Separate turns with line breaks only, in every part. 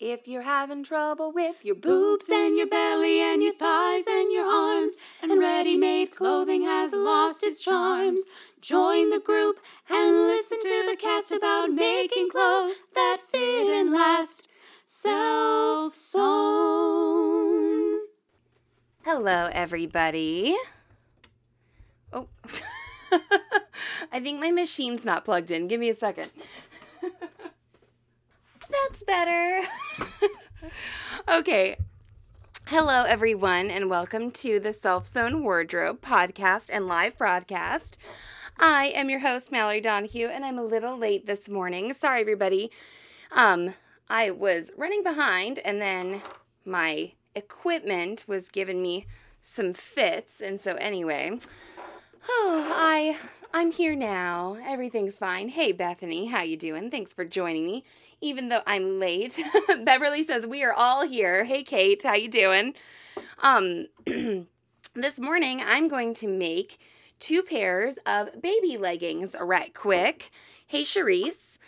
If you're having trouble with your boobs and your belly and your thighs and your arms, and ready made clothing has lost its charms, join the group and listen to the cast about making clothes that fit and last. Self sewn. Hello, everybody. Oh, I think my machine's not plugged in. Give me a second. That's better. okay. Hello, everyone, and welcome to the Self Sewn Wardrobe podcast and live broadcast. I am your host, Mallory Donahue, and I'm a little late this morning. Sorry, everybody. Um, I was running behind, and then my equipment was giving me some fits, and so anyway, oh, I I'm here now. Everything's fine. Hey, Bethany, how you doing? Thanks for joining me even though I'm late. Beverly says we are all here. Hey Kate, how you doing? Um this morning I'm going to make two pairs of baby leggings right quick. Hey Charisse.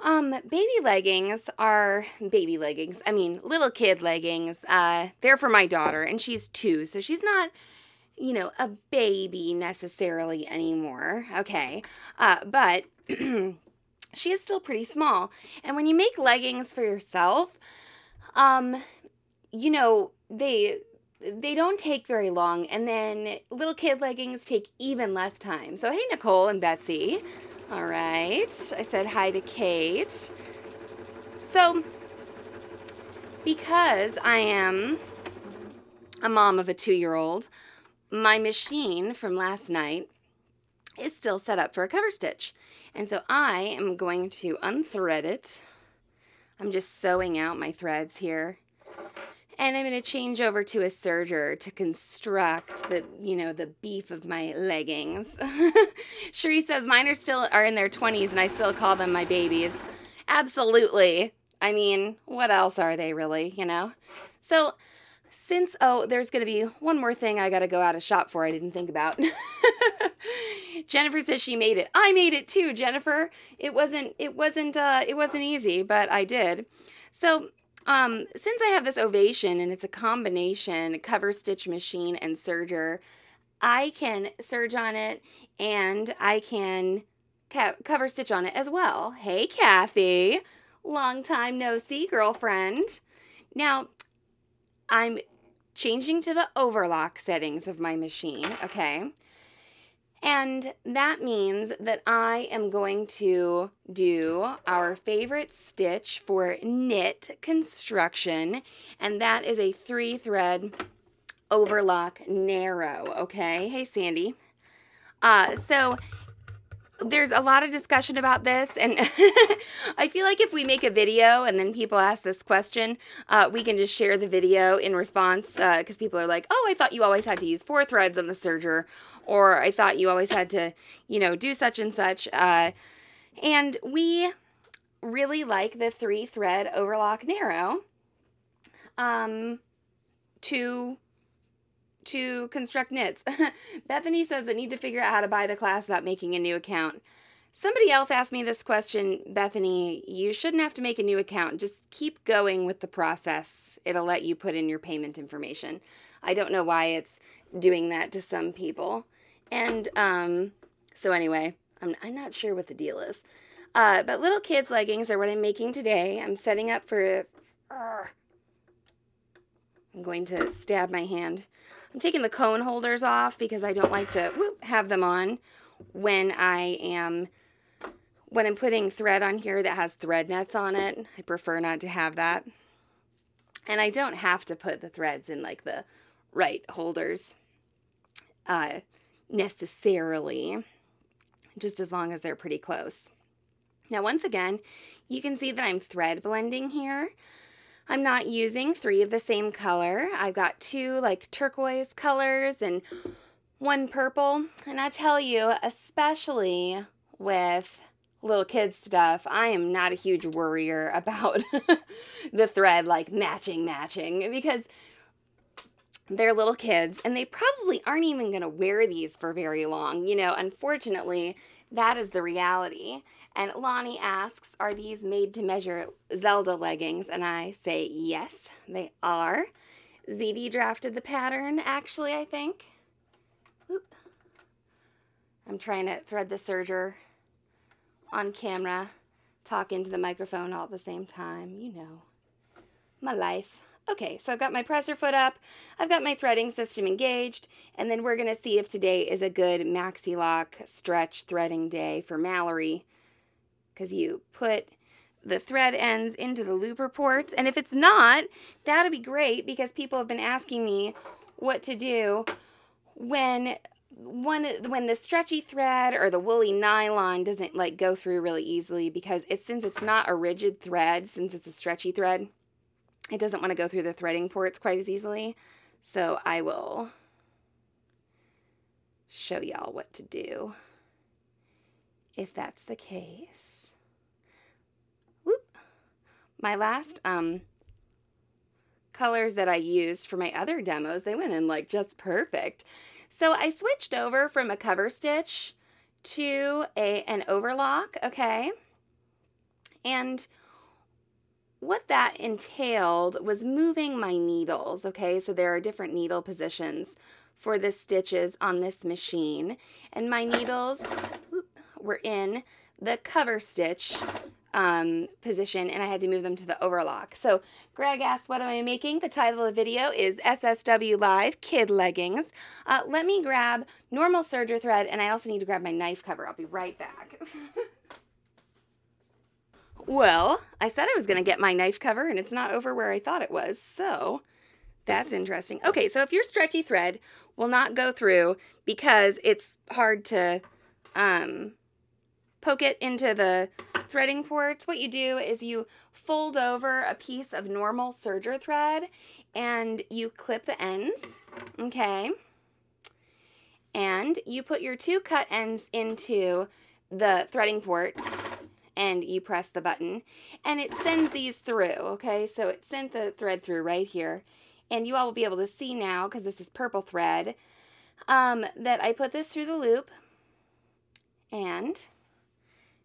Um, baby leggings are baby leggings. I mean, little kid leggings. Uh, they're for my daughter, and she's two, so she's not, you know, a baby necessarily anymore. Okay. Uh, but she is still pretty small. And when you make leggings for yourself, um, you know, they they don't take very long and then little kid leggings take even less time. So hey Nicole and Betsy. All right. I said hi to Kate. So because I am a mom of a 2-year-old, my machine from last night is still set up for a cover stitch. And so I am going to unthread it. I'm just sewing out my threads here. And I'm going to change over to a serger to construct the, you know, the beef of my leggings. Cherie says mine are still are in their 20s and I still call them my babies. Absolutely. I mean, what else are they really, you know? So, since oh, there's going to be one more thing I got to go out of shop for I didn't think about. Jennifer says she made it. I made it too, Jennifer. It wasn't it wasn't uh it wasn't easy, but I did. So, um since I have this ovation and it's a combination cover stitch machine and serger, I can serge on it and I can ca- cover stitch on it as well. Hey, Kathy. Long time no see, girlfriend. Now, I'm changing to the overlock settings of my machine, okay? And that means that I am going to do our favorite stitch for knit construction, and that is a three thread overlock narrow, okay? Hey, Sandy. Uh, so there's a lot of discussion about this, and I feel like if we make a video and then people ask this question, uh, we can just share the video in response because uh, people are like, "Oh, I thought you always had to use four threads on the serger," or "I thought you always had to, you know, do such and such." Uh, and we really like the three thread overlock narrow um, to to construct knits. Bethany says I need to figure out how to buy the class without making a new account. Somebody else asked me this question, Bethany. You shouldn't have to make a new account. Just keep going with the process. It'll let you put in your payment information. I don't know why it's doing that to some people. And um, so, anyway, I'm, I'm not sure what the deal is. Uh, but little kids' leggings are what I'm making today. I'm setting up for. Uh, I'm going to stab my hand. I'm taking the cone holders off because I don't like to whoop, have them on when I am when I'm putting thread on here that has thread nets on it. I prefer not to have that. And I don't have to put the threads in like the right holders uh, necessarily, just as long as they're pretty close. Now, once again, you can see that I'm thread blending here. I'm not using three of the same color. I've got two like turquoise colors and one purple. And I tell you, especially with little kids stuff, I am not a huge worrier about the thread like matching, matching because they're little kids and they probably aren't even going to wear these for very long. You know, unfortunately, That is the reality. And Lonnie asks, Are these made to measure Zelda leggings? And I say, Yes, they are. ZD drafted the pattern, actually, I think. Oop. I'm trying to thread the serger on camera, talk into the microphone all at the same time. You know, my life. Okay, so I've got my presser foot up, I've got my threading system engaged, and then we're to see if today is a good maxi lock stretch threading day for Mallory. Because you put the thread ends into the looper ports, and if it's not, that'd be great because people have been asking me what to do when one when the stretchy thread or the woolly nylon doesn't like go through really easily because it's since it's not a rigid thread since it's a stretchy thread it doesn't want to go through the threading ports quite as easily. So I will show y'all what to do if that's the case. Whoop. My last um, colors that I used for my other demos, they went in like just perfect. So I switched over from a cover stitch to a an overlock, okay? And what that entailed was moving my needles, okay? So there are different needle positions for the stitches on this machine. And my needles were in the cover stitch um, position and I had to move them to the overlock. So Greg asked, what am I making? The title of the video is SSW Live Kid Leggings. Uh, let me grab normal serger thread and I also need to grab my knife cover. I'll be right back. Well, I said I was going to get my knife cover and it's not over where I thought it was. So that's interesting. Okay, so if your stretchy thread will not go through because it's hard to um, poke it into the threading ports, what you do is you fold over a piece of normal serger thread and you clip the ends, okay? And you put your two cut ends into the threading port and you press the button and it sends these through, okay? So it sent the thread through right here. And you all will be able to see now, because this is purple thread, um, that I put this through the loop. And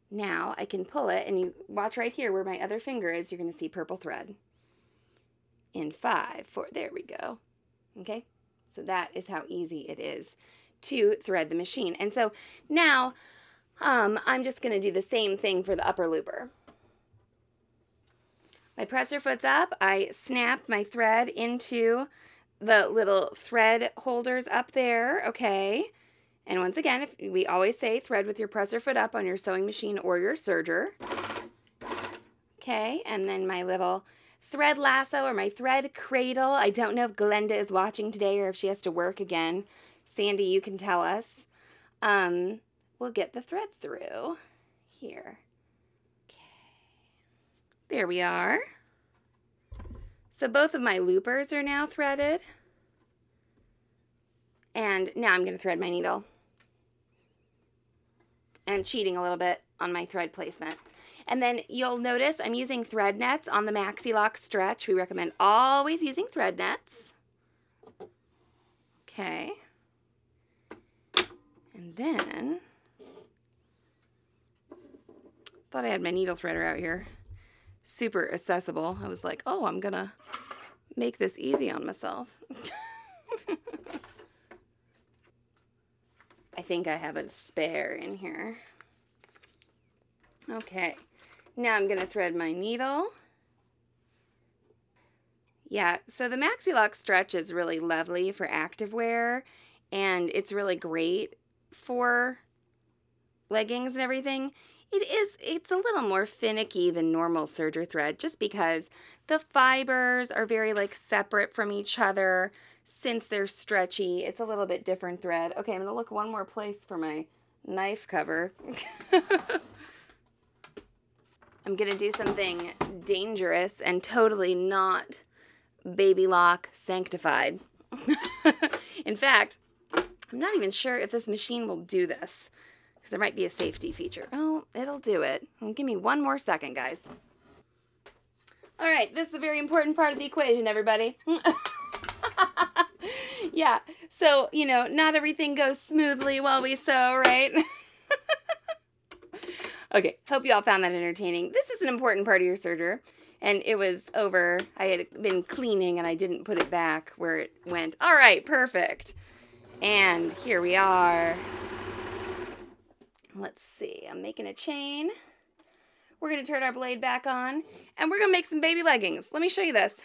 now I can pull it, and you watch right here where my other finger is, you're going to see purple thread. In five, four, there we go. Okay? So that is how easy it is to thread the machine. And so now um, I'm just going to do the same thing for the upper looper. My presser foot's up. I snap my thread into the little thread holders up there, okay? And once again, if we always say thread with your presser foot up on your sewing machine or your serger. Okay, and then my little thread lasso or my thread cradle. I don't know if Glenda is watching today or if she has to work again. Sandy, you can tell us. Um, we'll get the thread through here. Okay. There we are. So both of my loopers are now threaded. And now I'm going to thread my needle. I'm cheating a little bit on my thread placement. And then you'll notice I'm using thread nets on the Maxi Lock stretch. We recommend always using thread nets. Okay. And then Thought I had my needle threader out here. Super accessible. I was like, oh, I'm to make this easy on myself. I think I have a spare in here. Okay, now I'm to thread my needle. Yeah, so the Maxi Lock stretch is really lovely for activewear, and it's really great for leggings and everything. It is, it's a little more finicky than normal serger thread just because the fibers are very like separate from each other since they're stretchy. It's a little bit different thread. Okay, I'm gonna look one more place for my knife cover. I'm gonna do something dangerous and totally not baby lock sanctified. In fact, I'm not even sure if this machine will do this because there might be a safety feature. Oh, it'll do it. Give me one more second, guys. All right, this is a very important part of the equation, everybody. yeah, so, you know, not everything goes smoothly while we sew, right? okay, hope you all found that entertaining. This is an important part of your serger. And it was over. I had been cleaning and I didn't put it back where it went. All right, perfect. And here we are. Let's see. I'm making a chain. We're to turn our blade back on and we're to make some baby leggings. Let me show you this.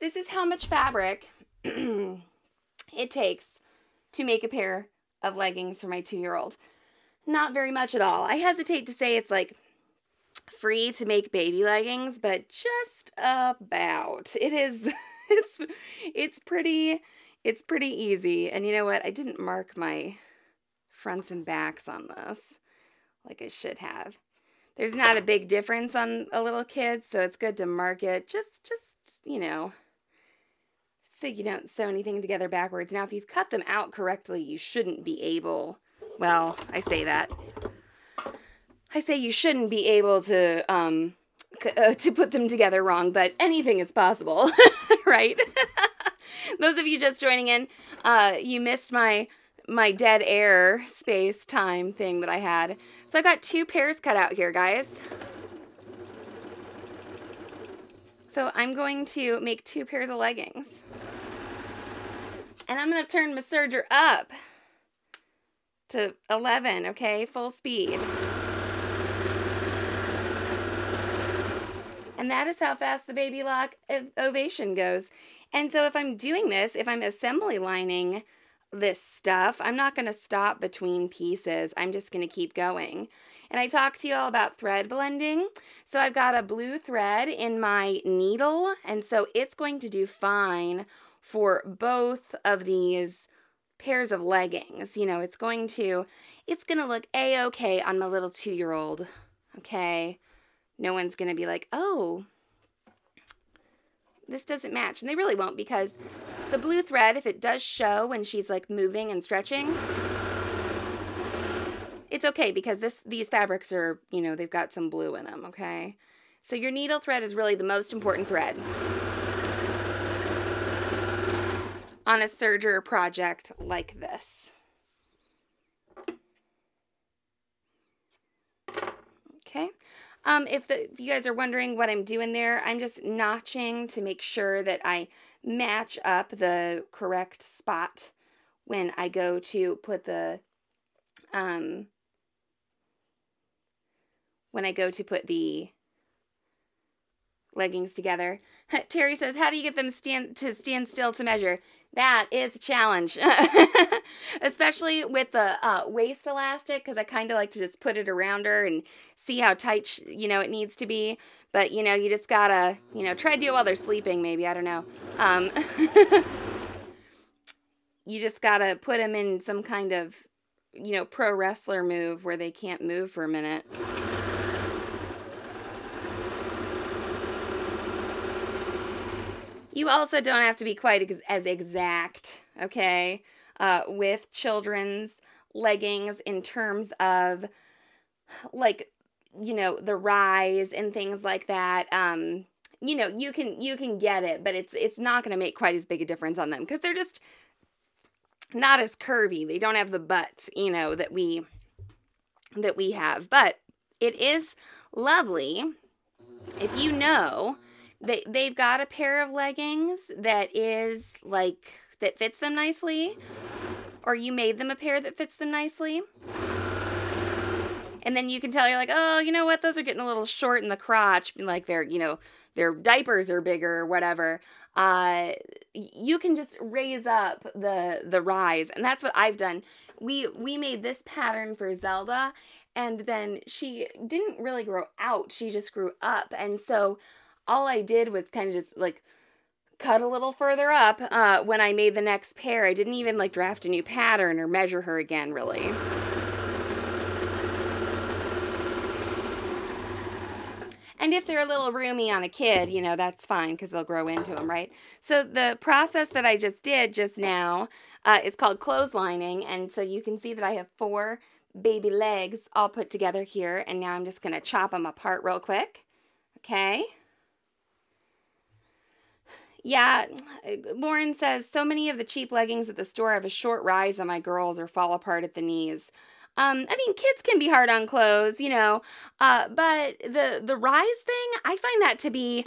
This is how much fabric it takes to make a pair of leggings for my two year old. Not very much at all. I hesitate to say it's like free to make baby leggings, but just about. It is it's it's pretty it's pretty easy. And you know what? I didn't mark my fronts and backs on this like I should have. There's not a big difference on a little kid, so it's good to mark it. Just just, you know, so you don't sew anything together backwards. Now, if you've cut them out correctly, you shouldn't be able, well, I say that. I say you shouldn't be able to, um, uh, to put them together wrong, but anything is possible, right? Those of you just joining in, uh, you missed my my dead air space time thing that I had. So I got two pairs cut out here, guys. So I'm going to make two pairs of leggings. And I'm going to turn my serger up to 11, okay? Full speed. And that is how fast the baby lock ovation goes. And so if I'm doing this, if I'm assembly lining this stuff, I'm not going to stop between pieces. I'm just going to keep going. And I talked to you all about thread blending. So I've got a blue thread in my needle, and so it's going to do fine for both of these pairs of leggings. You know, it's going to it's going to look a-okay on my little 2-year-old. Okay? No one's going to be like, "Oh, this doesn't match." And they really won't because the blue thread if it does show when she's like moving and stretching, it's okay because this these fabrics are, you know, they've got some blue in them, okay? So your needle thread is really the most important thread. on a serger project like this. Okay. Um, if, the, if you guys are wondering what I'm doing there, I'm just notching to make sure that I match up the correct spot when I go to put the um, when I go to put the leggings together. Terry says, "How do you get them stand to stand still to measure?" That is a challenge, especially with the uh, waist elastic, because I kind of like to just put it around her and see how tight, sh- you know, it needs to be. But you know, you just gotta, you know, try to do it while they're sleeping. Maybe I don't know. Um, you just gotta put them in some kind of, you know, pro wrestler move where they can't move for a minute. You also don't have to be quite ex- as exact, okay, uh, with children's leggings in terms of like, you know, the rise and things like that. Um, you know, you can you can get it, but it's it's not going to make quite as big a difference on them because they're just not as curvy. They don't have the butt, you know, that we that we have. But it is lovely if you know they they've got a pair of leggings that is like that fits them nicely or you made them a pair that fits them nicely and then you can tell you're like oh you know what? Those are getting a little short in the crotch like they're, you know their diapers are bigger or whatever. Uh you can just raise up the the rise. And that's what i've done. We we made this pattern for zelda and then she didn't really grow out. She just grew up. And so all I did was kind of just like cut a little further up uh, when I made the next pair. I didn't even like draft a new pattern or measure her again, really. And if they're a little roomy on a kid, you know, that's fine because they'll grow into them, right? So the process that I just did just now uh, is called clotheslining. And so you can see that I have four baby legs all put together here. And now I'm just going to chop them apart real quick. Okay. Yeah, Lauren says so many of the cheap leggings at the store have a short rise on my girls or fall apart at the knees. Um, I mean, kids can be hard on clothes, you know, uh, but the the rise thing, I find that to be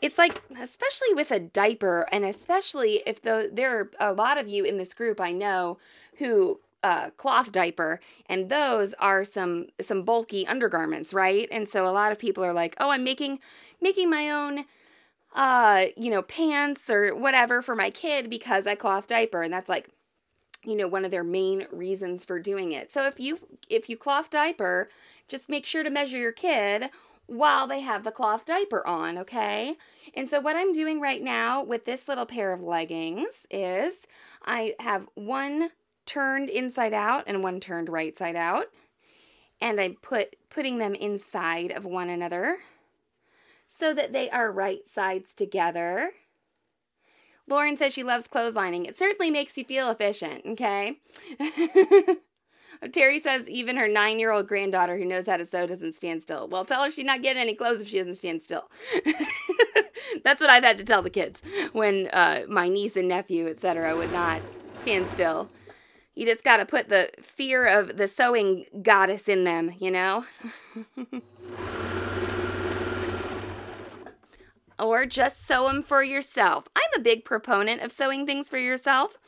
it's like especially with a diaper and especially if the, there are a lot of you in this group i know who uh, cloth diaper and those are some some bulky undergarments right? And so a lot of people are like oh i'm making making my own uh you know pants or whatever for my kid because i cloth diaper and that's like you know one of their main reasons for doing it so if you if you cloth diaper just make sure to measure your kid while they have the cloth diaper on okay and so what i'm doing right now with this little pair of leggings is i have one turned inside out and one turned right side out. And I'm put putting them inside of one another so that they are right sides together. Lauren says she loves clotheslining. It certainly makes you feel efficient, okay? Terry says even her nine year old granddaughter who knows how to sew doesn't stand still. Well, tell her she's not getting any clothes if she doesn't stand still. That's what I've had to tell the kids when uh, my niece and nephew, etc., would not stand still. You just got to put the fear of the sewing goddess in them, you know? or just sew them for yourself. I'm a big proponent of sewing things for yourself.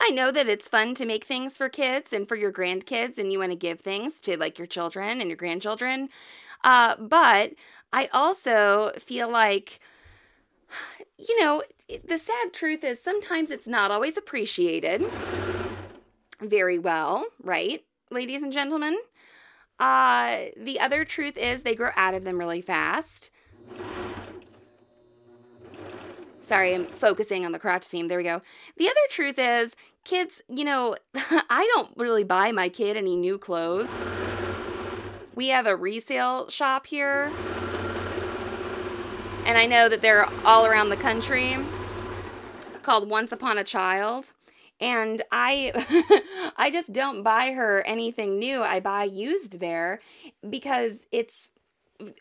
I know that it's fun to make things for kids and for your grandkids, and you want to give things to like your children and your grandchildren. Uh, but I also feel like, you know, the sad truth is sometimes it's not always appreciated very well, right, ladies and gentlemen? Uh, the other truth is they grow out of them really fast. Sorry, I'm focusing on the crotch seam. There we go. The other truth is, kids, you know, I don't really buy my kid any new clothes. We have a resale shop here. And I know that they're all around the country called Once Upon a Child and i i just don't buy her anything new i buy used there because it's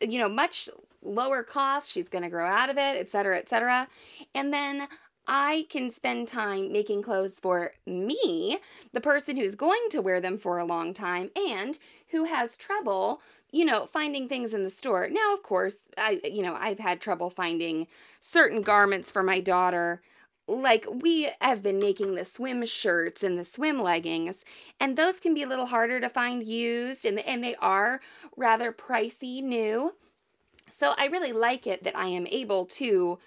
you know much lower cost she's going to grow out of it etc etc and then I can spend time making clothes for me, the person who's going to wear them for a long time and who has trouble, you know, finding things in the store. Now, of course, I you know, I've had trouble finding certain garments for my daughter. Like we have been making the swim shirts and the swim leggings and those can be a little harder to find used and and they are rather pricey new so i really like it that i am able to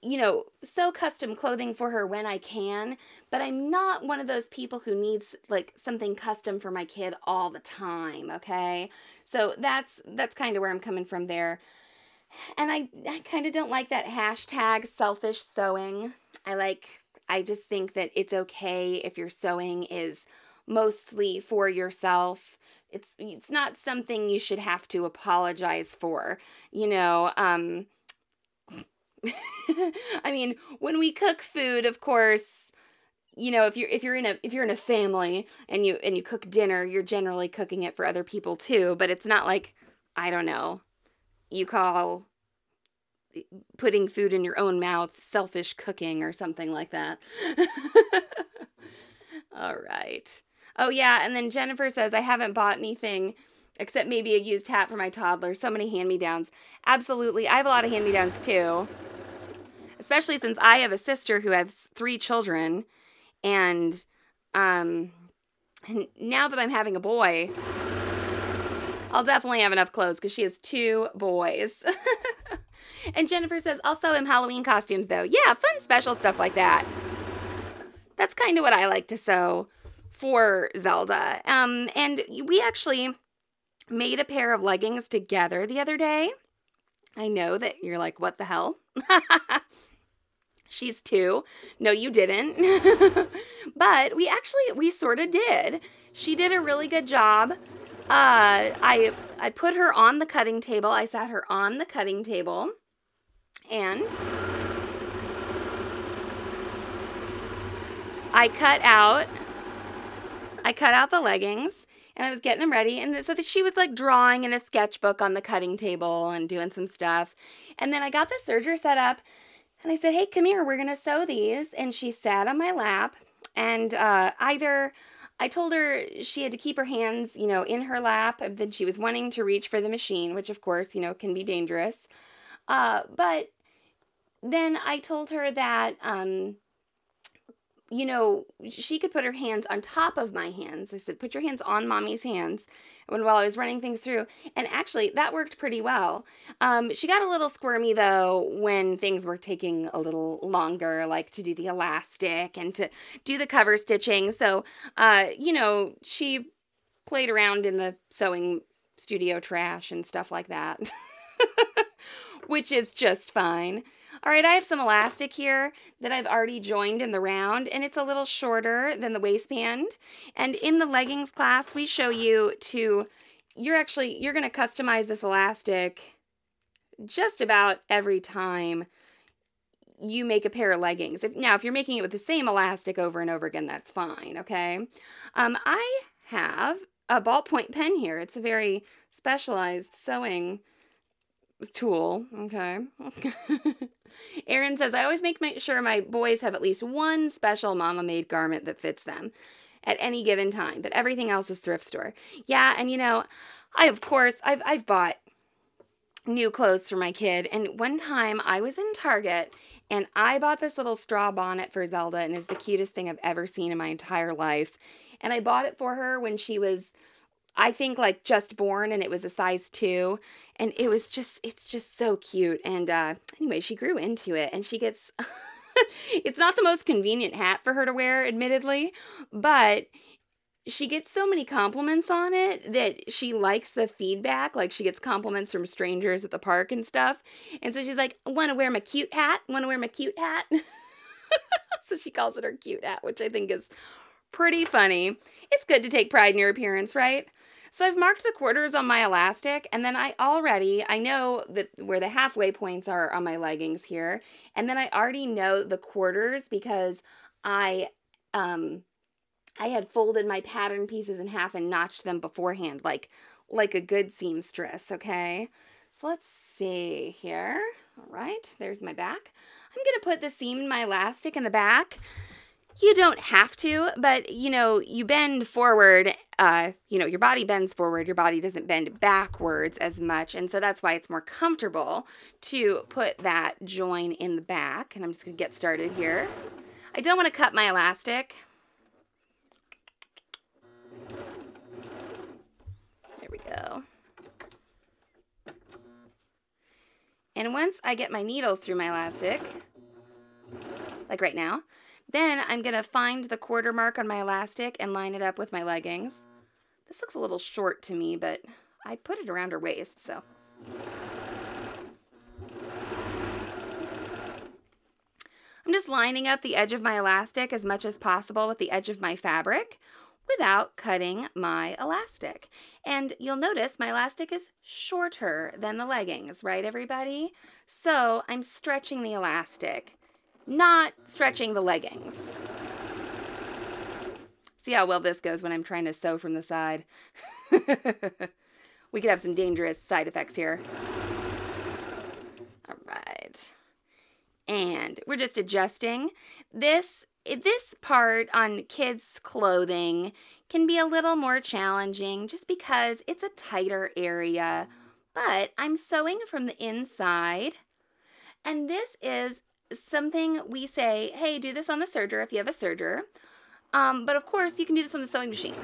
you know sew custom clothing for her when i can but i'm not one of those people who needs like something custom for my kid all the time okay so that's that's kind of where i'm coming from there and I, I kind of don't like that hashtag selfish sewing. I like, I just think that it's okay if your sewing is mostly for yourself. It's it's not something you should have to apologize for. You know, um I mean, when we cook food, of course, you know, if you're if you're in a if you're in a family and you and you cook dinner, you're generally cooking it for other people too, but it's not like I don't know, you call putting food in your own mouth selfish cooking or something like that. All right. Oh, yeah. And then Jennifer says, I haven't bought anything except maybe a used hat for my toddler. So many hand me downs. Absolutely. I have a lot of hand me downs too. Especially since I have a sister who has three children. And, um, now that I'm having a boy, I'll definitely have enough clothes because she has two boys. and Jennifer says, I'll sew him Halloween costumes though. Yeah, fun special stuff like that. That's kind of what I like to sew for Zelda. Um, and we actually made a pair of leggings together the other day. I know that you're like, what the hell? She's two. No, you didn't. but we actually, we sort of did. She did a really good job uh, I I put her on the cutting table. I sat her on the cutting table, and I cut out. I cut out the leggings and I was getting them ready. And so she was like drawing in a sketchbook on the cutting table and doing some stuff. And then I got the serger set up and I said, Hey, come here, we're going to sew these. And she sat on my lap and uh, either I told her she had to keep her hands, you know, in her lap, and then she was wanting to reach for the machine, which of course, you know, can be dangerous. Uh, but then I told her that, um, you know, she could put her hands on top of my hands. I said, put your hands on mommy's hands when while I was running things through. And actually, that worked pretty well. Um, she got a little squirmy though when things were taking a little longer, like to do the elastic and to do the cover stitching. So, uh, you know, she played around in the sewing studio trash and stuff like that, which is just fine. All right, I have some elastic here that I've already joined in the round, and it's a little shorter than the waistband. And in the leggings class, we show you to, you're actually, you're to customize this elastic just about every time you make a pair of leggings. If, now, if you're making it with the same elastic over and over again, that's fine, okay? Um, I have a ballpoint pen here. It's a very specialized sewing tool, okay? Erin says, I always make sure my boys have at least one special mama made garment that fits them at any given time, but everything else is thrift store. Yeah, and you know, I of course I've I've bought new clothes for my kid, and one time I was in Target and I bought this little straw bonnet for Zelda and it's the cutest thing I've ever seen in my entire life. And I bought it for her when she was I think like just born and it was a size two. And it was just, it's just so cute. And uh, anyway, she grew into it and she gets, it's not the most convenient hat for her to wear, admittedly, but she gets so many compliments on it that she likes the feedback. Like she gets compliments from strangers at the park and stuff. And so she's like, want to wear my cute hat? Want to wear my cute hat? so she calls it her cute hat, which I think is pretty funny. It's good to take pride in your appearance, right? So I've marked the quarters on my elastic and then I already, I know that where the halfway points are on my leggings here. And then I already know the quarters because I, um, I had folded my pattern pieces in half and notched them beforehand, like, like a good seamstress, okay? So let's see here. All right, there's my back. I'm gonna put the seam in my elastic in the back you don't have to, but you know, you bend forward, uh, you know, your body bends forward, your body doesn't bend backwards as much. And so that's why it's more comfortable to put that join in the back. And I'm just to get started here. I don't want to cut my elastic. There we go. And once I get my needles through my elastic, like right now, then I'm to find the quarter mark on my elastic and line it up with my leggings. This looks a little short to me, but I put it around her waist, so. I'm just lining up the edge of my elastic as much as possible with the edge of my fabric without cutting my elastic. And you'll notice my elastic is shorter than the leggings, right everybody? So I'm stretching the elastic not stretching the leggings. See how well this goes when I'm trying to sew from the side. we could have some dangerous side effects here. All right. And we're just adjusting. This this part on kids' clothing can be a little more challenging just because it's a tighter area. But I'm sewing from the inside. And this is something we say, hey, do this on the serger if you have a serger. Um, but of course, you can do this on the sewing machine.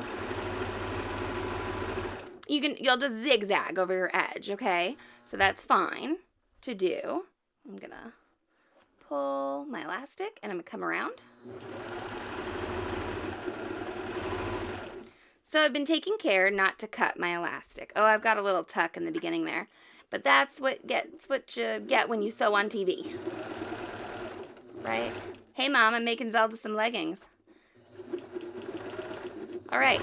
You can, you'll just zigzag over your edge, okay? So that's fine to do. I'm gonna pull my elastic and I'm gonna come around. So I've been taking care not to cut my elastic. Oh, I've got a little tuck in the beginning there. But that's what gets what you get when you sew on TV right? Hey, Mom, I'm making Zelda some leggings. All right.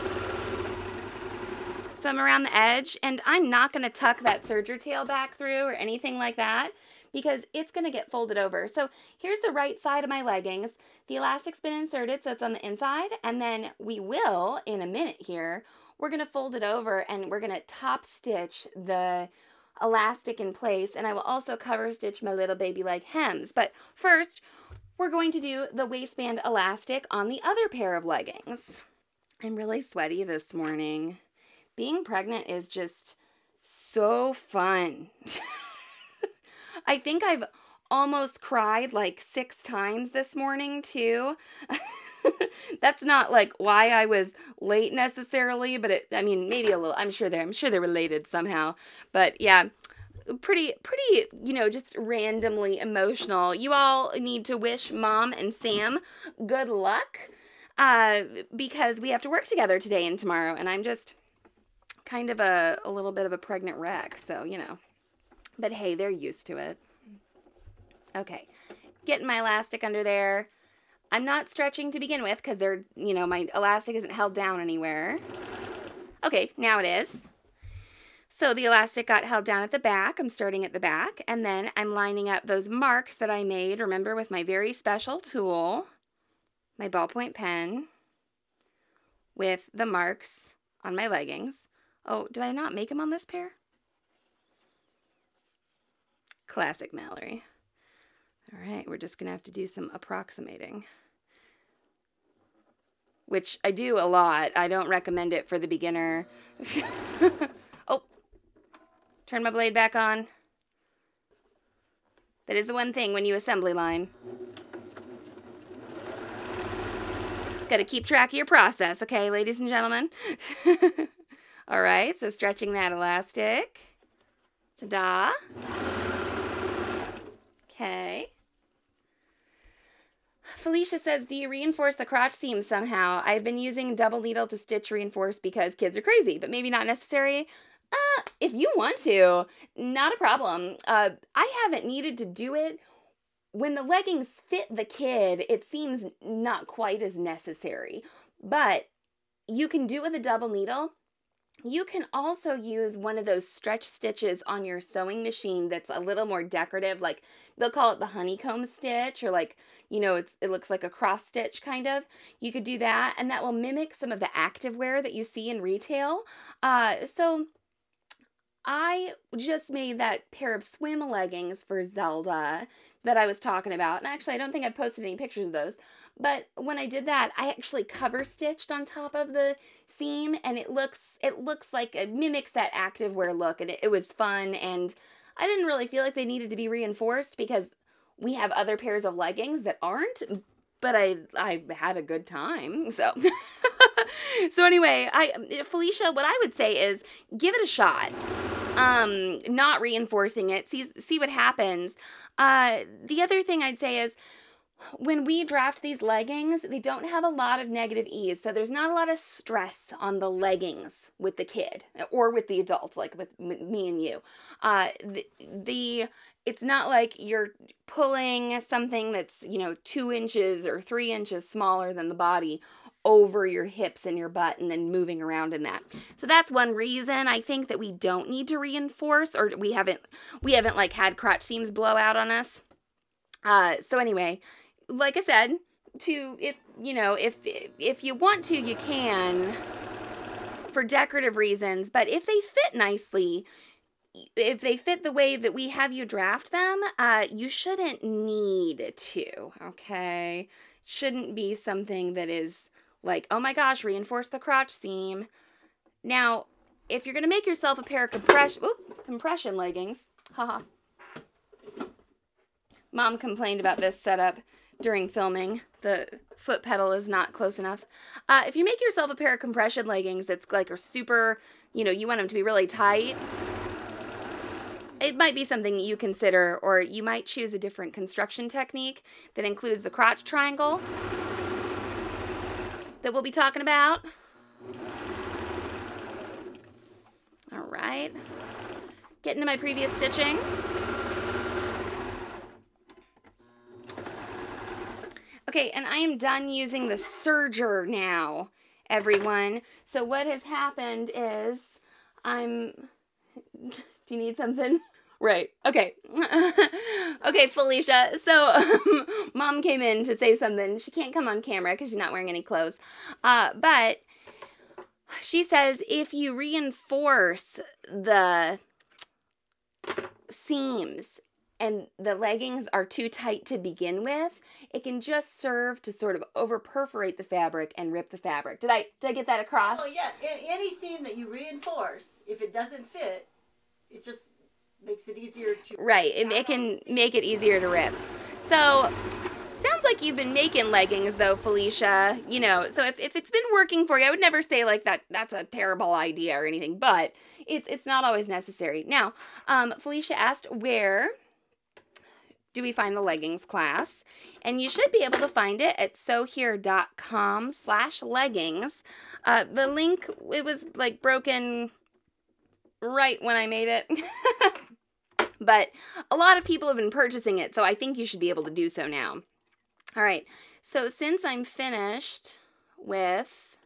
So I'm around the edge, and I'm not going to tuck that serger tail back through or anything like that because it's going to get folded over. So here's the right side of my leggings. The elastic's been inserted, so it's on the inside, and then we will, in a minute here, we're going to fold it over and we're going to top stitch the elastic in place, and I will also cover stitch my little baby leg hems. But first, we're going to do the waistband elastic on the other pair of leggings. I'm really sweaty this morning. Being pregnant is just so fun. I think I've almost cried like six times this morning, too. That's not like why I was late necessarily, but it, I mean, maybe a little. I'm sure they're, I'm sure they're related somehow. But yeah, pretty, pretty, you know, just randomly emotional. You all need to wish mom and Sam good luck uh, because we have to work together today and tomorrow, and I'm just kind of a, a little bit of a pregnant wreck, so you know. But hey, they're used to it. Okay, getting my elastic under there. I'm not stretching to begin with because they're, you know, my elastic isn't held down anywhere. Okay, now it is. So the elastic got held down at the back. I'm starting at the back and then I'm lining up those marks that I made, remember, with my very special tool my ballpoint pen with the marks on my leggings. Oh, did I not make them on this pair? Classic Mallory. All right, we're just to have to do some approximating. Which I do a lot. I don't recommend it for the beginner. oh, turn my blade back on. That is the one thing when you assembly line. Got to keep track of your process, okay, ladies and gentlemen? All right, so stretching that elastic. Ta-da. Okay. Felicia says, Do you reinforce the crotch seam somehow? I've been using double needle to stitch reinforce because kids are crazy, but maybe not necessary. Uh, if you want to, not a problem. Uh, I haven't needed to do it when the leggings fit the kid, it seems not quite as necessary. But you can do it with a double needle. You can also use one of those stretch stitches on your sewing machine that's a little more decorative, like they'll call it the honeycomb stitch, or like, you know, it's it looks like a cross stitch kind of. You could do that, and that will mimic some of the active wear that you see in retail. Uh, so I just made that pair of swim leggings for Zelda that I was talking about. And actually, I don't think I posted any pictures of those. But when I did that, I actually cover stitched on top of the seam and it looks it looks like it mimics that activewear look and it, it was fun and I didn't really feel like they needed to be reinforced because we have other pairs of leggings that aren't, but I I had a good time. So So anyway, I Felicia, what I would say is give it a shot um not reinforcing it see see what happens uh the other thing i'd say is when we draft these leggings they don't have a lot of negative ease so there's not a lot of stress on the leggings with the kid or with the adult like with me and you uh the, the it's not like you're pulling something that's you know two inches or three inches smaller than the body over your hips and your butt and then moving around in that. So that's one reason I think that we don't need to reinforce or we haven't we haven't like had crotch seams blow out on us. Uh so anyway, like I said, to if you know, if if you want to, you can for decorative reasons, but if they fit nicely, if they fit the way that we have you draft them, uh, you shouldn't need to, okay? Shouldn't be something that is like, oh my gosh, reinforce the crotch seam. Now, if you're to make yourself a pair of compression, compression leggings, haha. Mom complained about this setup during filming. The foot pedal is not close enough. Uh, if you make yourself a pair of compression leggings that's like a super, you know, you want them to be really tight, it might be something you consider, or you might choose a different construction technique that includes the crotch triangle that we'll be talking about. All right. Get into my previous stitching. Okay, and I am done using the serger now, everyone. So what has happened is I'm... Do you need something? Right. Okay. okay, Felicia. So, um, mom came in to say something. She can't come on camera because she's not wearing any clothes. Uh, but she says if you reinforce the seams and the leggings are too tight to begin with, it can just serve to sort of over perforate the fabric and rip the fabric. Did I did I get that across?
Oh yeah, any seam that you reinforce, if it doesn't fit, it just makes it easier to
Right, it, it can make it easier to rip. So sounds like you've been making leggings though felicia you know so if, if it's been working for you i would never say like that that's a terrible idea or anything but it's it's not always necessary now um, felicia asked where do we find the leggings class? And you should be able to find it at sewhere.com slash leggings. Uh, the link it was like broken right when i made it. But a lot of people have been purchasing it so i think you should be able to do so now. All right, so since I'm finished with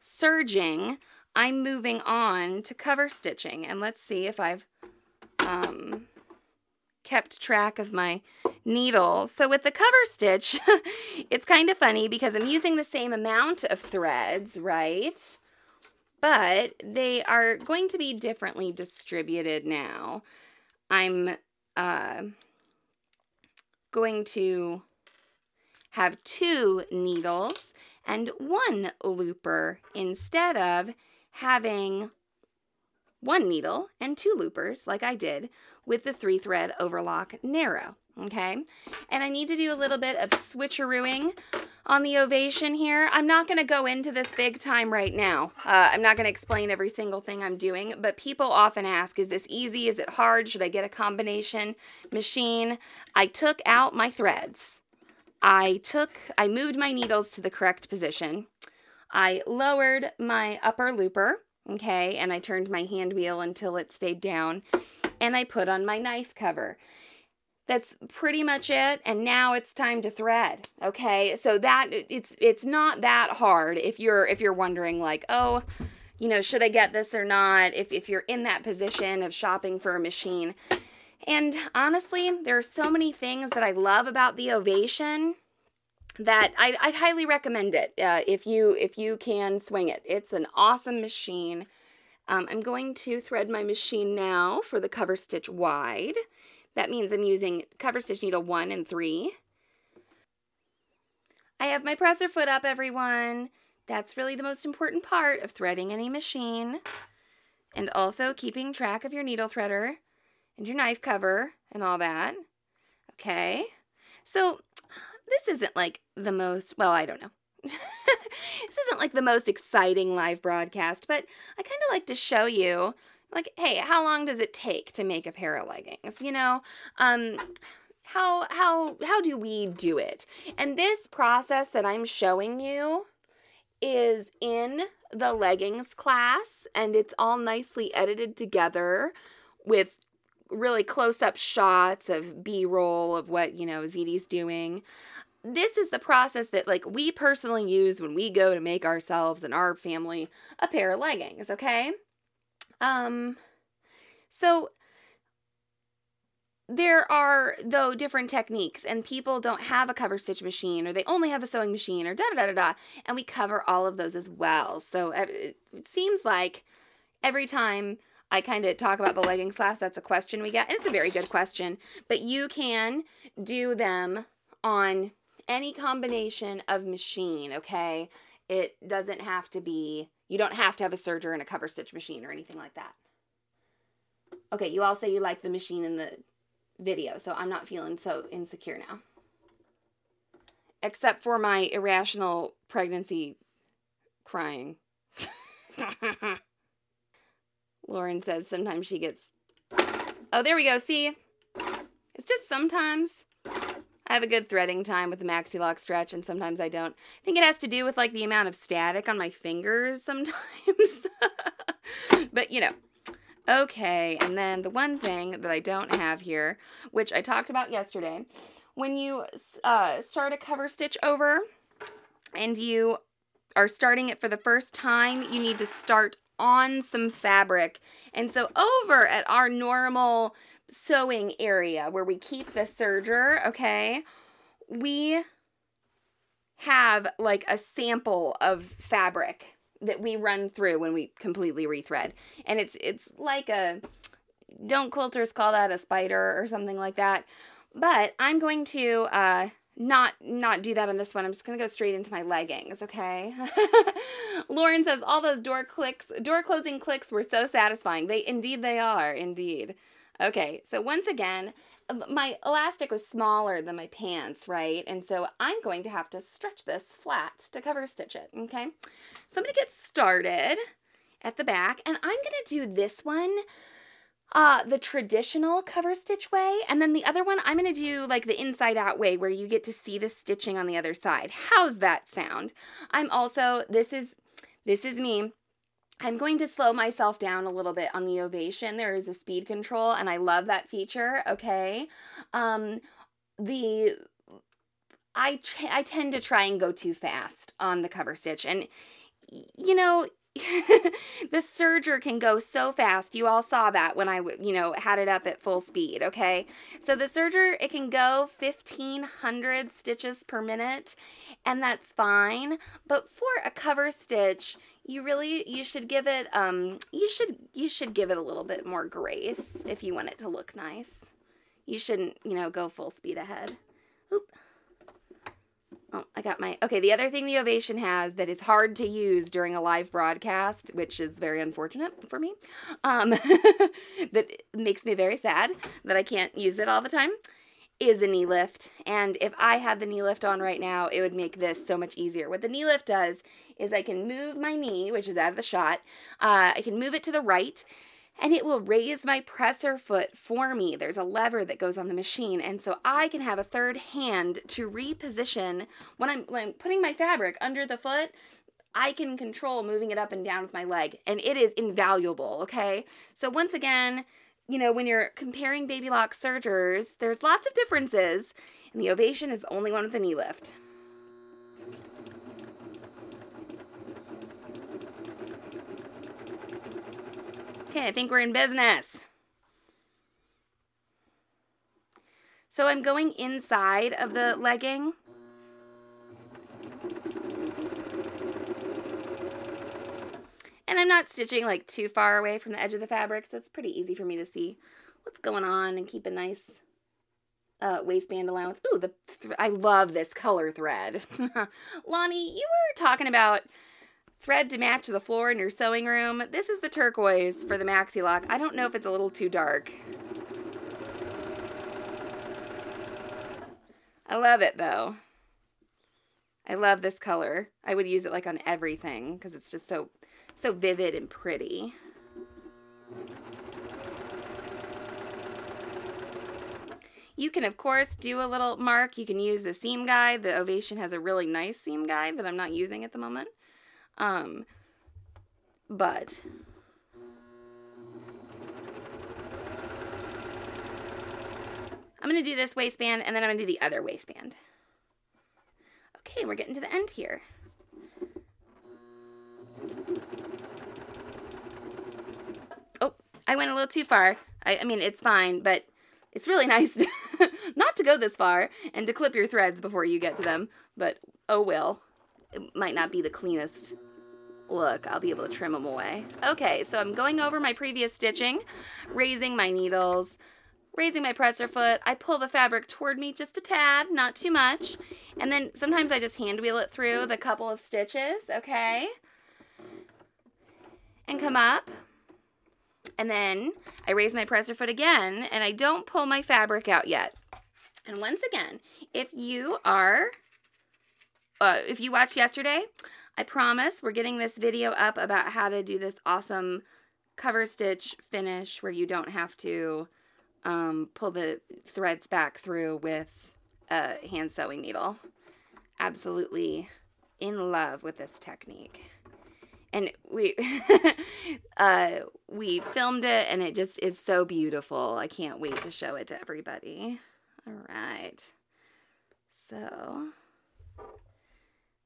serging, I'm moving on to cover stitching. And let's see if I've um, kept track of my needle. So with the cover stitch, it's kind of funny because I'm using the same amount of threads, right? But they are going to be differently distributed now. I'm uh, going to have two needles and one looper instead of having one needle and two loopers like I did with the three thread overlock narrow okay? And I need to do a little bit of switcherooing on the ovation here. I'm not going to go into this big time right now. Uh, I'm not going to explain every single thing I'm doing, but people often ask, is this easy? Is it hard? Should I get a combination machine? I took out my threads. I took, I moved my needles to the correct position. I lowered my upper looper, okay, and I turned my hand wheel until it stayed down, and I put on my knife cover. That's pretty much it and now it's time to thread okay? So that it's it's not that hard if you're if you're wondering like oh you know should i get this or not? If, if you're in that position of shopping for a machine. And honestly there are so many things that i love about the ovation that I, i'd highly recommend it uh, if you if you can swing it. It's an awesome machine um, i'm going to thread my machine now for the cover stitch wide that means I'm using cover stitch needle 1 and 3. I have my presser foot up, everyone. That's really the most important part of threading any machine. And also keeping track of your needle threader and your knife cover and all that. Okay. So this isn't like the most, well, I don't know. this isn't like the most exciting live broadcast, but I kind of like to show you like hey how long does it take to make a pair of leggings you know? Um how how how do we do it? And this process that i'm showing you is in the leggings class and it's all nicely edited together with really close up shots of b-roll of what you know ZD's doing this is the process that like we personally use when we go to make ourselves and our family a pair of leggings okay? Um, so there are though different techniques and people don't have a cover stitch machine or they only have a sewing machine or da da da da and we cover all of those as well. So it seems like every time i kind of talk about the leggings class that's a question we get and it's a very good question but you can do them on any combination of machine okay it doesn't have to be you don't have to have a serger and a cover stitch machine or anything like that. Okay, you all say you like the machine in the video, so I'm not feeling so insecure now. Except for my irrational pregnancy crying. Lauren says sometimes she gets. Oh, there we go. See? It's just sometimes. I have a good threading time with the Maxi Lock stretch, and sometimes I don't. I think it has to do with like the amount of static on my fingers sometimes. but you know, okay. And then the one thing that I don't have here, which I talked about yesterday, when you uh, start a cover stitch over and you are starting it for the first time, you need to start on some fabric. And so over at our normal sewing area where we keep the serger, okay, we have like a sample of fabric that we run through when we completely rethread. And it's it's like a don't quilters call that a spider or something like that? But I'm going to uh, not not do that on this one. I'm just gonna go straight into my leggings, okay? Lauren says all those door clicks, door closing clicks were so satisfying. They indeed they are, indeed. Okay, so once again, my elastic was smaller than my pants, right? And so I'm going to have to stretch this flat to cover stitch it, okay? So I'm gonna get started at the back, and I'm gonna do this one uh, the traditional cover stitch way, and then the other one I'm to do like the inside out way where you get to see the stitching on the other side. How's that sound? I'm also, this is, this is me. I'm going to slow myself down a little bit on the ovation. There is a speed control and I love that feature, okay? Um, the I I tend to try and go too fast on the cover stitch and you know, the serger can go so fast. You all saw that when I, you know, had it up at full speed, okay? So the serger, it can go 1500 stitches per minute, and that's fine. But for a cover stitch, you really you should give it um you should you should give it a little bit more grace if you want it to look nice. You shouldn't, you know, go full speed ahead. Oop. Oh, I got my. Okay, the other thing the Ovation has that is hard to use during a live broadcast, which is very unfortunate for me, um, that makes me very sad that I can't use it all the time, is a knee lift. And if I had the knee lift on right now, it would make this so much easier. What the knee lift does is I can move my knee, which is out of the shot, uh, I can move it to the right and it will raise my presser foot for me. There's a lever that goes on the machine, and so I can have a third hand to reposition when I'm, when I'm putting my fabric under the foot. I can control moving it up and down with my leg, and it is invaluable, okay? So, once again, you know, when you're comparing Baby Lock sergers, there's lots of differences, and the Ovation is the only one with a knee lift. Okay, I think we're in business. So I'm going inside of the legging. And I'm not stitching like too far away from the edge of the fabric, so it's pretty easy for me to see what's going on and keep a nice uh, waistband allowance. Ooh, the I love this color thread. Lonnie, you were talking about thread to match the floor in your sewing room. This is the turquoise for the Maxi Lock. I don't know if it's a little too dark. I love it though. I love this color. I would use it like on everything because it's just so so vivid and pretty. You can, of course, do a little mark. You can use the seam guide. The Ovation has a really nice seam guide that I'm not using at the moment. Um, but I'm going to do this waistband and then I'm going to do the other waistband. Okay, we're getting to the end here. Oh, I went a little too far. I, I mean, it's fine, but it's really nice to not to go this far and to clip your threads before you get to them, but oh well. It might not be the cleanest look. I'll be able to trim them away. Okay, so I'm going over my previous stitching, raising my needles, raising my presser foot. I pull the fabric toward me just a tad, not too much. And then sometimes I just hand wheel it through the couple of stitches, okay? And come up. And then I raise my presser foot again, and I don't pull my fabric out yet. And once again, if you are, uh, if you watched yesterday, I promise we're getting this video up about how to do this awesome cover stitch finish where you don't have to um, pull the threads back through with a hand sewing needle. Absolutely in love with this technique. And we uh, we filmed it and it just is so beautiful. I can't wait to show it to everybody. All right. So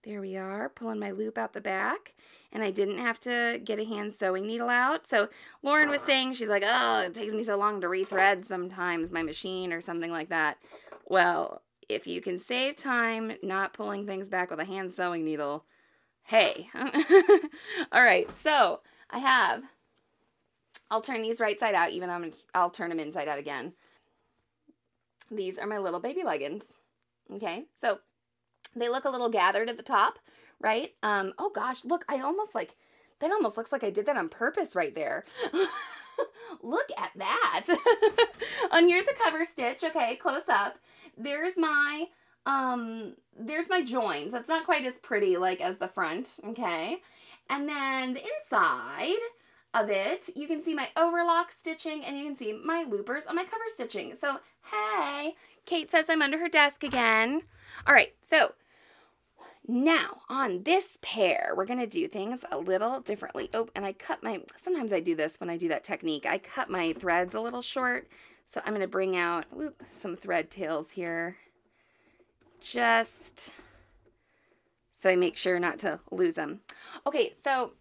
there we are, pulling my loop out the back. And I didn't have to get a hand sewing needle out. So Lauren was saying, she's like, oh, it takes me so long to rethread sometimes my machine or something like that. Well, if you can save time not pulling things back with a hand sewing needle, hey. All right, so I have I'll turn these right side out, even though I'm, I'll turn them inside out again. These are my little baby leggings. Okay, so they look a little gathered at the top, right? Um, oh gosh, look, I almost like, that almost looks like I did that on purpose right there. look at that. and here's a cover stitch, okay, close up. There's my, um, there's my joins. That's not quite as pretty like as the front, okay? And then the inside of it, you can see my overlock stitching and you can see my loopers on my cover stitching. So, hey, Kate says I'm under her desk again. All right, so now on this pair, we're gonna do things a little differently. Oh, and I cut my, sometimes I do this when I do that technique. I cut my threads a little short. So I'm gonna bring out whoop, some thread tails here. Just so I make sure not to lose them. Okay, so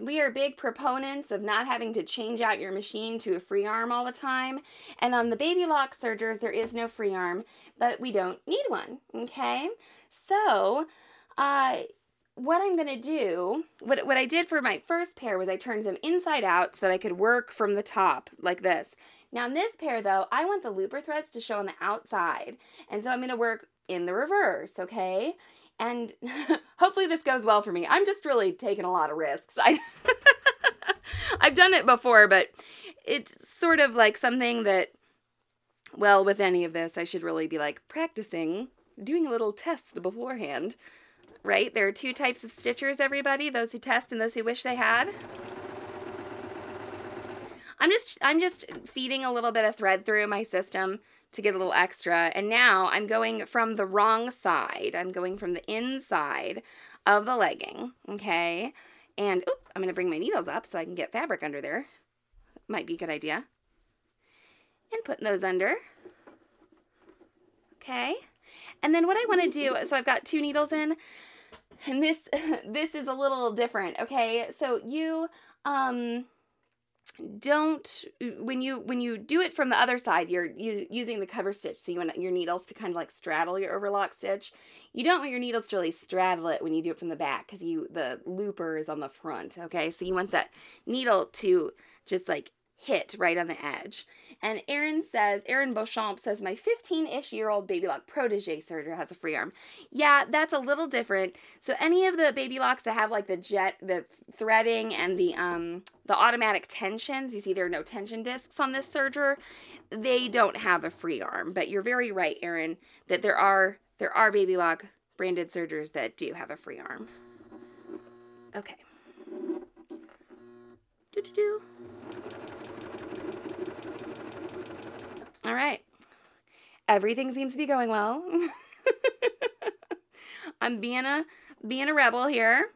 we are big proponents of not having to change out your machine to a free arm all the time. And on the Baby Lock sergers, there is no free arm, but we don't need one, okay? So, uh, what I'm going to do, what, what I did for my first pair was I turned them inside out so that I could work from the top like this. Now in this pair though, I want the looper threads to show on the outside. And so I'm going to work in the reverse, okay? And hopefully this goes well for me. I'm just really taking a lot of risks. I I've done it before, but it's sort of like something that well, with any of this, I should really be like practicing, doing a little test beforehand. Right? There are two types of stitchers, everybody, those who test and those who wish they had. I'm just I'm just feeding a little bit of thread through my system to get a little extra. And now I'm going from the wrong side. I'm going from the inside of the legging, okay? And oop, I'm going to bring my needles up so I can get fabric under there. Might be a good idea. And putting those under. Okay. And then what I want to do, so I've got two needles in, and this this is a little different, okay? So you um don't when you when you do it from the other side you're using the cover stitch so you want your needles to kind of like straddle your overlock stitch. You don't want your needles to really straddle it when you do it from the back because you the looper is on the front okay? So you want that needle to just like hit right on the edge and Erin says, Erin Beauchamp says, my 15 ish year old Baby Lock protege serger has a free arm. Yeah, that's a little different. So, any of the Baby Locks that have like the jet, the threading and the, um, the automatic tensions, you see there are no tension discs on this serger, they don't have a free arm. But you're very right, Erin, that there are, there are Baby Lock branded sergers that do have a free arm. Okay. Do do do. All right. Everything seems to be going well. I'm being a being a rebel here.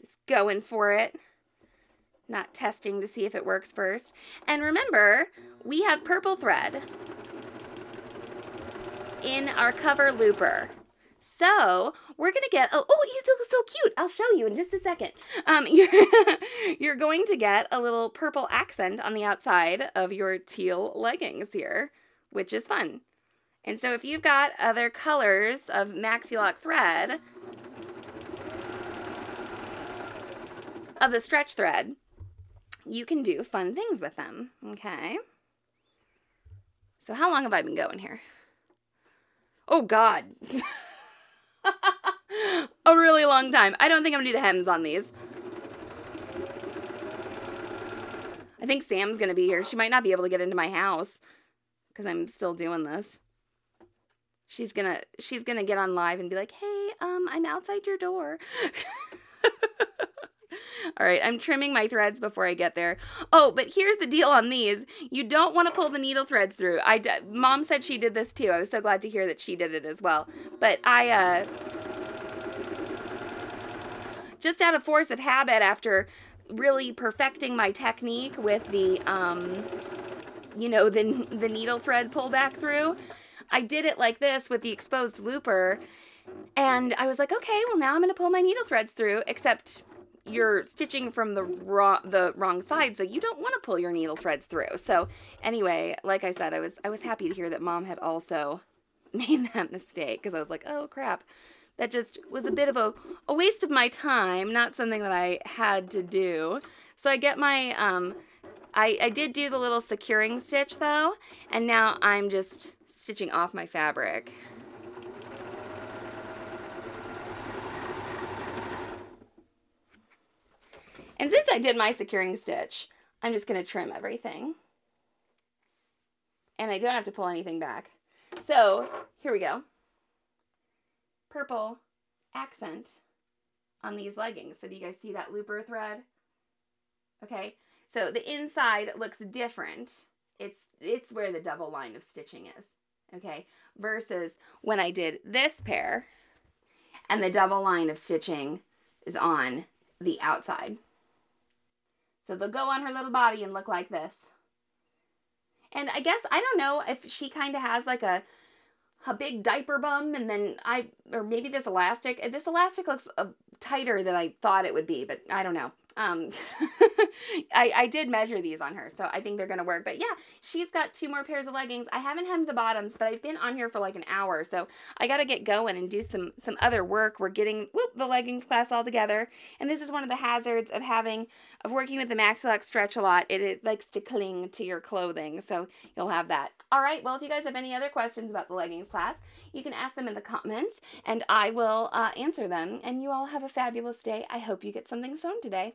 Just going for it. Not testing to see if it works first. And remember, we have purple thread in our cover looper. So we're gonna get oh, oh he's so, so cute. I'll show you in just a second. Um, you're you're going to get a little purple accent on the outside of your teal leggings here, which is fun. And so if you've got other colors of maxi lock thread of the stretch thread, you can do fun things with them. Okay. So how long have I been going here? Oh God. a really long time. I don't think I'm gonna do the hems on these. I think Sam's gonna be here. She might not be able to get into my house because I'm still doing this. She's gonna she's gonna get on live and be like, "Hey, um, I'm outside your door." All right, I'm trimming my threads before I get there. Oh, but here's the deal on these. You don't want to pull the needle threads through. I d- mom said she did this too. I was so glad to hear that she did it as well. But I uh just out of force of habit after really perfecting my technique with the um you know, the the needle thread pull back through, I did it like this with the exposed looper. And I was like, okay, well now I'm going to pull my needle threads through, except you're stitching from the wrong the wrong side so you don't want to pull your needle threads through so anyway like i said i was i was happy to hear that mom had also made that mistake because i was like oh crap that just was a bit of a, a waste of my time, not something that I had to do. So I get my, um, I, I did do the little securing stitch though, and now I'm just stitching off my fabric. And since I did my securing stitch, I'm just to trim everything. And I don't have to pull anything back. So here we go. Purple accent on these leggings. So do you guys see that looper thread? Okay, so the inside looks different. It's it's where the double line of stitching is. Okay, versus when I did this pair, and the double line of stitching is on the outside. So they'll go on her little body and look like this. And I guess I don't know if she kind of has like a a big diaper bum and then I or maybe this elastic. This elastic looks uh, tighter than I thought it would be, but I don't know. Um, I, I did measure these on her, so I think they're to work. But yeah, she's got two more pairs of leggings. I haven't hemmed the bottoms, but I've been on here for like an hour, so I got to get going and do some some other work. We're getting whoop, the leggings class all together, and this is one of the hazards of having of working with the Maxi Lock stretch a lot. It, it likes to cling to your clothing, so you'll have that. All right. Well, if you guys have any other questions about the leggings class, you can ask them in the comments, and I will uh, answer them. And you all have a fabulous day. I hope you get something sewn today.